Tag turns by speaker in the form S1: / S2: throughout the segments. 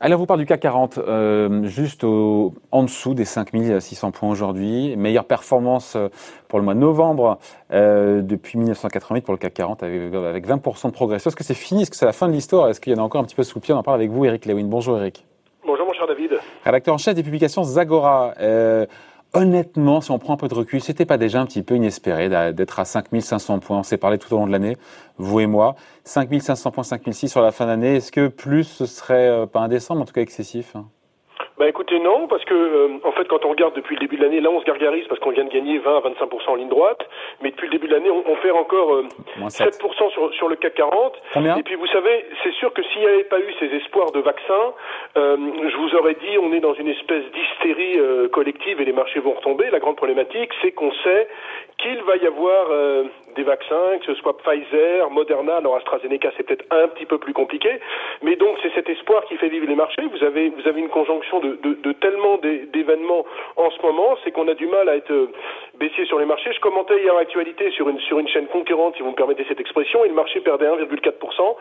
S1: Allez, on vous parle du CAC 40, euh, juste en dessous des 5600 points aujourd'hui. Meilleure performance euh, pour le mois de novembre euh, depuis 1988 pour le CAC 40 avec, avec 20% de progression. Est-ce que c'est fini? Est-ce que c'est la fin de l'histoire? Est-ce qu'il y en a encore un petit peu sous pied? On en parle avec vous, Eric Lewin. Bonjour, Eric.
S2: Bonjour, mon cher David.
S1: Rédacteur en chef des publications Zagora. Euh, honnêtement, si on prend un peu de recul, c'était pas déjà un petit peu inespéré d'être à 5500 points On s'est parlé tout au long de l'année, vous et moi. 5500 points, 5006 sur la fin d'année. Est-ce que plus ce serait euh, pas indécent, mais en tout cas excessif hein?
S2: Bah écoutez non parce que euh, en fait quand on regarde depuis le début de l'année là on se gargarise parce qu'on vient de gagner 20 à 25 en ligne droite. Mais depuis le début de l'année on, on, fait encore euh, 7%, sur, sur le CAC 40
S1: Combien?
S2: Et puis vous savez c'est sûr que s'il n'y avait pas eu ces espoirs de vaccin euh, je vous aurais dit on est dans une espèce d'hystérie euh, collective et les marchés vont retomber. La grande problématique c'est qu'on sait qu'il va y avoir euh, des vaccins, que ce soit Pfizer, Moderna, alors AstraZeneca c'est peut-être un petit peu plus compliqué, mais donc c'est cet espoir qui fait vivre les marchés. Vous avez vous avez une conjonction de, de, tellement d'événements en ce moment, c'est qu'on a du mal à être euh, baissier sur les marchés. Je commentais hier l'actualité sur une sur une chaîne concurrente, si vous me permettez cette expression, et le marché perdait 1,4%,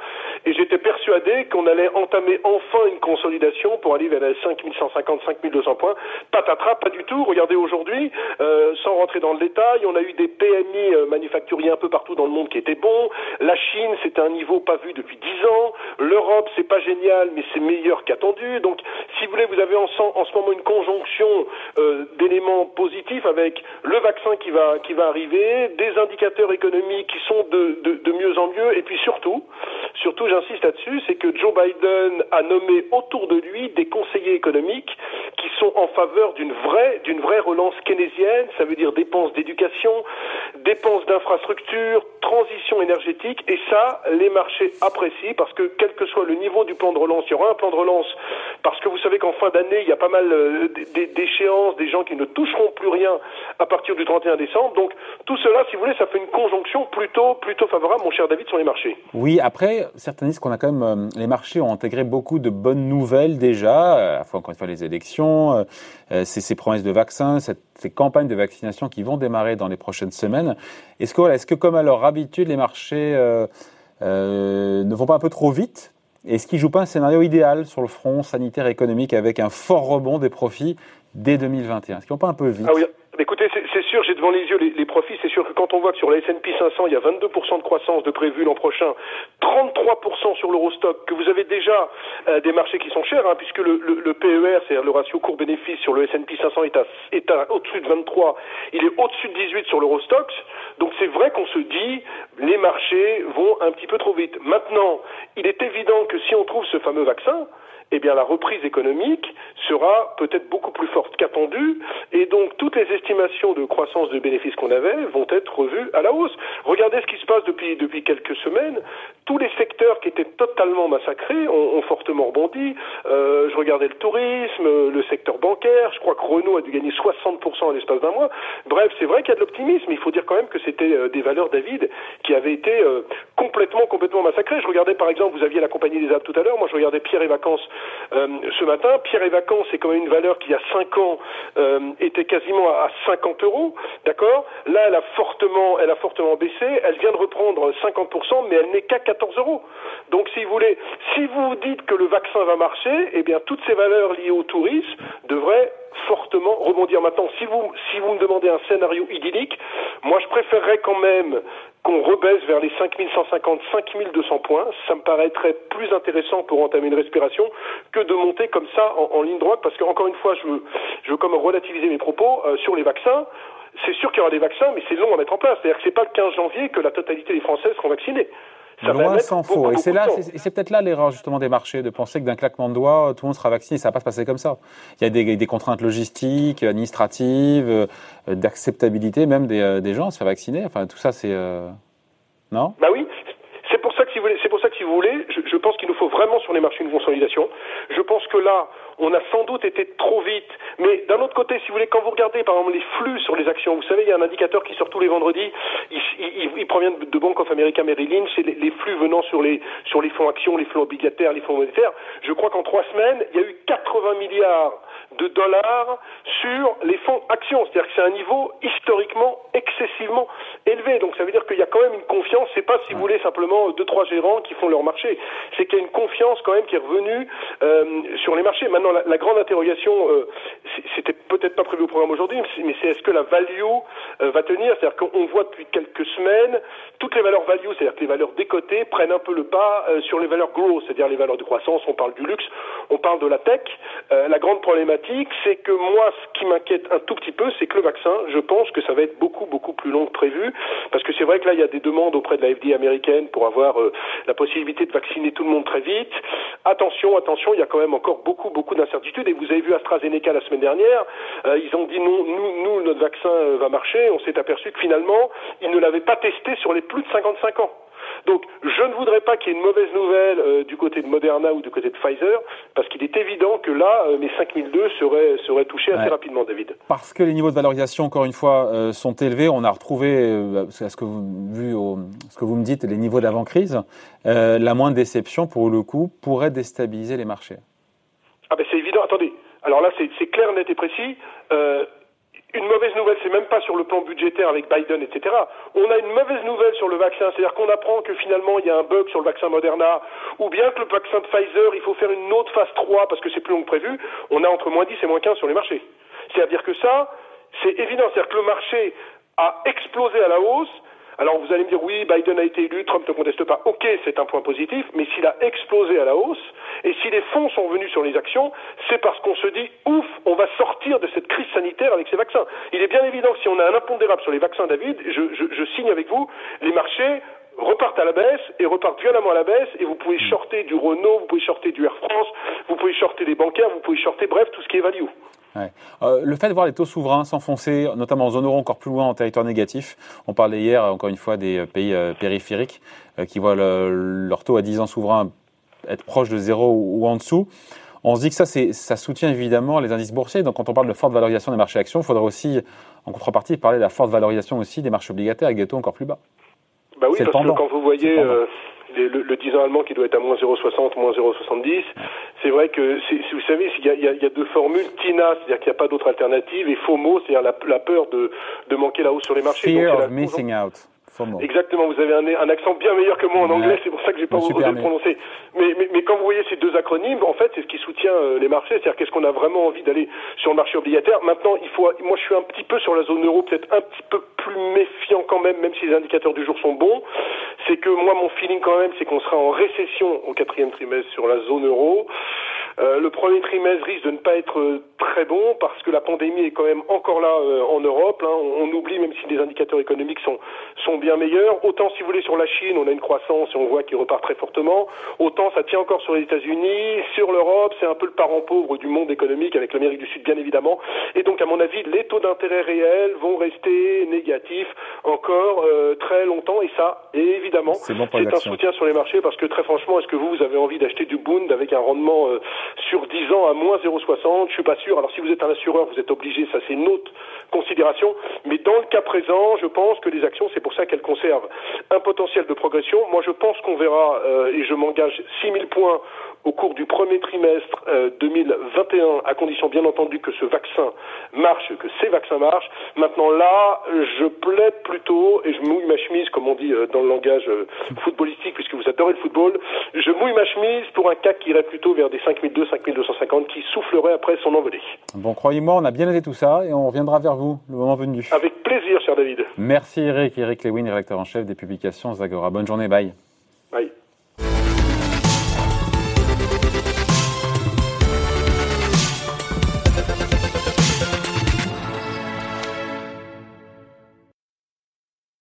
S2: et j'étais persuadé qu'on allait entamer enfin une consolidation pour aller vers les 5150, 5200 points. Patatras, pas du tout. Regardez aujourd'hui, euh, sans rentrer dans le détail, on a eu des PMI euh, manufacturiers un peu partout dans le monde qui était bon. La Chine, c'est un niveau pas vu depuis dix ans. L'Europe, c'est pas génial, mais c'est meilleur qu'attendu. Donc, si vous voulez, vous avez en, ce moment une conjonction euh, d'éléments positifs avec le vaccin qui va arriver, des indicateurs économiques qui sont de mieux en mieux, et puis surtout, surtout, j'insiste là-dessus, c'est que Joe Biden a nommé autour de lui des conseillers économiques qui sont en faveur d'une vraie d'une vraie relance keynésienne. Ça veut dire dépenses d'éducation, dépenses d'infrastructures transition énergétique, et ça, les marchés apprécient parce que quel que soit le niveau du plan de relance, il y aura un plan de relance parce que vous savez qu'en fin d'année, il y a pas mal euh, d'échéances, des gens qui ne toucheront plus rien à partir du 31 décembre. Donc tout cela, si vous voulez, ça fait une conjonction plutôt plutôt favorable, mon cher David, sur les marchés.
S1: Oui, après, certains disent qu'on a quand même, euh, les marchés ont intégré beaucoup de bonnes nouvelles déjà, euh, à la fois encore une fois les élections, ces, promesses de vaccins, ces campagnes de vaccination qui vont démarrer dans les prochaines semaines. Est-ce que, est-ce que comme à leur habitude, les marchés euh, euh, ne vont pas un peu trop vite? Est-ce qu'ils jouent pas un scénario idéal sur le front sanitaire et économique avec un fort rebond des profits dès 2021 Est-ce qu'ils vont pas un peu vite?
S2: Ah. Écoutez, c'est sûr, j'ai devant les yeux les, profits. C'est sûr que quand on voit que sur la S&P 500, il y a 22% de croissance de prévu l'an prochain, 33% sur l'Eurostock, que vous avez déjà euh, des marchés qui sont chers, hein, puisque le, le, le PER, c'est-à-dire le ratio court-bénéfice sur le S&P 500 est, à, est au-dessus de 23, il est au-dessus de 18 sur l'Eurostock. Donc c'est vrai qu'on se dit, les marchés vont un petit peu trop vite. Maintenant, il est évident que si on trouve ce fameux vaccin, eh bien la reprise économique sera peut-être beaucoup plus forte qu'attendue et donc toutes les estimations de croissance de bénéfices qu'on avait vont être revues à la hausse. Regardez ce qui se passe depuis, depuis quelques semaines. Tous les secteurs qui étaient totalement massacrés ont, ont fortement rebondi. Euh, je regardais le tourisme, le secteur bancaire. Je crois que Renault a dû gagner 60% à l'espace d'un mois. Bref, c'est vrai qu'il y a de l'optimisme. Il faut dire quand même que c'était euh, des valeurs, David, qui avaient été euh, complètement, complètement massacrées. Je regardais par exemple, vous aviez la compagnie des Alpes tout à l'heure. Moi, je regardais Pierre et Vacances euh, ce matin. Pierre et Vacances, c'est quand même une valeur qui, il y a 5 ans, euh, était quasiment à 50 euros. D'accord? Là, elle a fortement, elle a fortement baissé. Elle vient de reprendre 50%, mais elle n'est qu'à 14 euros. Donc, si vous voulez, si vous dites que le vaccin va marcher, eh bien, toutes ces valeurs liées au tourisme devraient fortement rebondir. Maintenant, si vous, si vous me demandez un scénario idyllique, moi je préférerais quand même qu'on rebaisse vers les 5150, 5200 points. Ça me paraîtrait plus intéressant pour entamer une respiration que de monter comme ça en, ligne droite, parce qu'encore une fois, je veux, je veux comme relativiser mes propos euh, sur les vaccins. C'est sûr qu'il y aura des vaccins, mais c'est long à mettre en place. C'est-à-dire que c'est pas le 15 janvier que la totalité des Français seront vaccinés.
S1: Ça Loin s'en faut. Et c'est là, c'est peut-être là l'erreur justement des marchés de penser que d'un claquement de doigts, tout le monde sera vacciné. Ça va pas se passer comme ça. Il y a des, des contraintes logistiques, administratives, euh, d'acceptabilité même des, euh, des, gens à se faire vacciner. Enfin, tout ça, c'est euh... non?
S2: Bah oui. C'est pour ça que si vous voulez, c'est pour ça que si vous voulez, je, je pense qu'il nous faut vraiment sur les marchés une consolidation. Je pense que là, on a sans doute été trop vite. Mais d'un autre côté, si vous voulez, quand vous regardez par exemple les flux sur les actions, vous savez, il y a un indicateur qui sort tous les vendredis, il, provient de, de Bank of America Merrill Lynch, c'est les, les, flux venant sur les, sur les fonds actions, les fonds obligataires, les fonds monétaires. Je crois qu'en trois semaines, il y a eu 80 milliards de dollars sur les fonds actions. C'est-à-dire que c'est un niveau historiquement excessivement élevé. Donc ça veut dire qu'il y a quand même une confiance. C'est pas, si vous voulez, simplement deux, trois gérants qui font leur marché. C'est qu'il y a une confiance quand même qui est revenue euh, sur les marchés. Maintenant, la, grande interrogation, euh, c'était peut-être pas prévu au programme aujourd'hui, mais c'est est-ce que la value euh, va tenir? C'est-à-dire qu'on voit depuis quelques semaines toutes les valeurs value, c'est-à-dire que les valeurs décotées prennent un peu le pas euh, sur les valeurs growth, c'est-à-dire les valeurs de croissance. On parle du luxe, on parle de la tech. Euh, la grande problématique, c'est que moi, ce qui m'inquiète un tout petit peu, c'est que le vaccin, je pense que ça va être beaucoup beaucoup plus long que prévu, parce que c'est vrai que là, il y a des demandes auprès de la FDA américaine pour avoir la possibilité de vacciner tout le monde très vite. Attention, attention, il y a quand même encore beaucoup beaucoup d'incertitudes. Et vous avez vu AstraZeneca la semaine dernière, ils ont dit non, nous, nous notre vaccin va marcher. On s'est aperçu que finalement, ils ne l'avaient pas testé sur les plus de 55 ans. Donc, je ne voudrais pas qu'il y ait une mauvaise nouvelle euh, du côté de Moderna ou du côté de Pfizer, parce qu'il est évident que là, euh, mes 5002 seraient, seraient touchés assez rapidement, David.
S1: Parce que les niveaux de valorisation, encore une fois, euh, sont élevés. On a retrouvé, à ce que vous, vu au, ce que vous me dites, les niveaux d'avant-crise. la moindre déception, pour le coup, pourrait déstabiliser les marchés.
S2: Ah ben c'est évident. Attendez. Alors là, c'est clair, net et précis une mauvaise nouvelle, c'est même pas sur le plan budgétaire avec Biden, etc. On a une mauvaise nouvelle sur le vaccin, c'est-à-dire qu'on apprend que finalement il y a un bug sur le vaccin Moderna, ou bien que le vaccin de Pfizer, il faut faire une autre phase 3 parce que c'est plus long que prévu. On a entre moins 10 et moins 15 sur les marchés. C'est-à-dire que ça, c'est évident, c'est-à-dire que le marché a explosé à la hausse, alors vous allez me dire oui, Biden a été élu, Trump ne conteste pas. Ok, c'est un point positif, mais s'il a explosé à la hausse et si les fonds sont venus sur les actions, c'est parce qu'on se dit ouf, on va sortir de cette crise sanitaire avec ces vaccins. Il est bien évident que si on a un impondérable sur les vaccins, David, je, je signe avec vous, les marchés repartent à la baisse et repartent violemment à la baisse et vous pouvez shorter du Renault, vous pouvez shorter du Air France, vous pouvez shorter des bancaires, vous pouvez shorter bref tout ce qui est value.
S1: Euh, le fait de voir les taux souverains s'enfoncer, notamment en zone euro encore plus loin en territoire négatif, on parlait hier encore une fois des euh, pays euh, périphériques qui voient leur taux à 10 ans souverain être proche de zéro ou, en dessous. On se dit que ça, ça soutient évidemment les indices boursiers. Donc quand on parle de forte valorisation des marchés actions, il faudrait aussi, en contrepartie, parler de la forte valorisation aussi des marchés obligataires avec des taux encore plus bas.
S2: Bah oui, parce que quand vous voyez le, le, 10 ans allemand qui doit être à moins 0,60, moins 0,70. C'est vrai que, vous savez, il y, a, il y a deux formules, TINA, c'est-à-dire qu'il n'y a pas d'autre alternative, et FOMO, c'est-à-dire la, la, peur de, de manquer la hausse sur les marchés.
S1: Fear of missing out.
S2: Exactement, vous avez un, un, accent bien meilleur que moi en anglais, c'est pour ça que j'ai pas osé le prononcer. Mais, mais, mais, quand vous voyez ces deux acronymes, en fait, c'est ce qui soutient euh, les marchés, c'est-à-dire qu'est-ce qu'on a vraiment envie d'aller sur le marché obligataire. Maintenant, il faut, moi, je suis un petit peu sur la zone euro, peut-être un petit peu plus méfiant quand même, même si les indicateurs du jour sont bons. C'est que moi, mon feeling quand même, c'est qu'on sera en récession au quatrième trimestre sur la zone euro. Euh, le premier trimestre risque de ne pas être euh, très bon parce que la pandémie est quand même encore là euh, en Europe. Hein. On, oublie, même si les indicateurs économiques sont, sont bien meilleurs. Autant, si vous voulez, sur la Chine, on a une croissance et on voit qu'il repart très fortement. Autant, ça tient encore sur les États-Unis. Sur l'Europe, c'est un peu le parent pauvre du monde économique avec l'Amérique du Sud, bien évidemment. Et donc, à mon avis, les taux d'intérêt réels vont rester négatifs encore très longtemps. Et ça, évidemment, c'est un soutien sur les marchés parce que très franchement, est-ce que vous, vous avez envie d'acheter du Bund avec un rendement sur 10 ans à moins 0,60, je suis pas sûr. Alors si vous êtes un assureur, vous êtes obligé, ça c'est une autre considération. Mais dans le cas présent, je pense que les actions, c'est pour ça qu'elles conservent un potentiel de progression. Moi, je pense qu'on verra, euh, et je m'engage 6000 points au cours du premier trimestre 2021, euh, à condition bien entendu que ce vaccin marche, que ces vaccins marchent. Maintenant là, je plaide plutôt, et je mouille ma chemise, comme on dit euh, dans le langage footballistique, puisque vous adorez le football, je mouille ma chemise pour un CAC qui irait plutôt vers des 5002, 5250, qui soufflerait après son envolée.
S1: Bon, croyez-moi, on a bien noté tout ça, et on reviendra vers vous le moment venu.
S2: Avec plaisir, cher David.
S1: Merci Eric. Eric Lewin, rédacteur en chef des publications Zagora. Bonne journée, bye.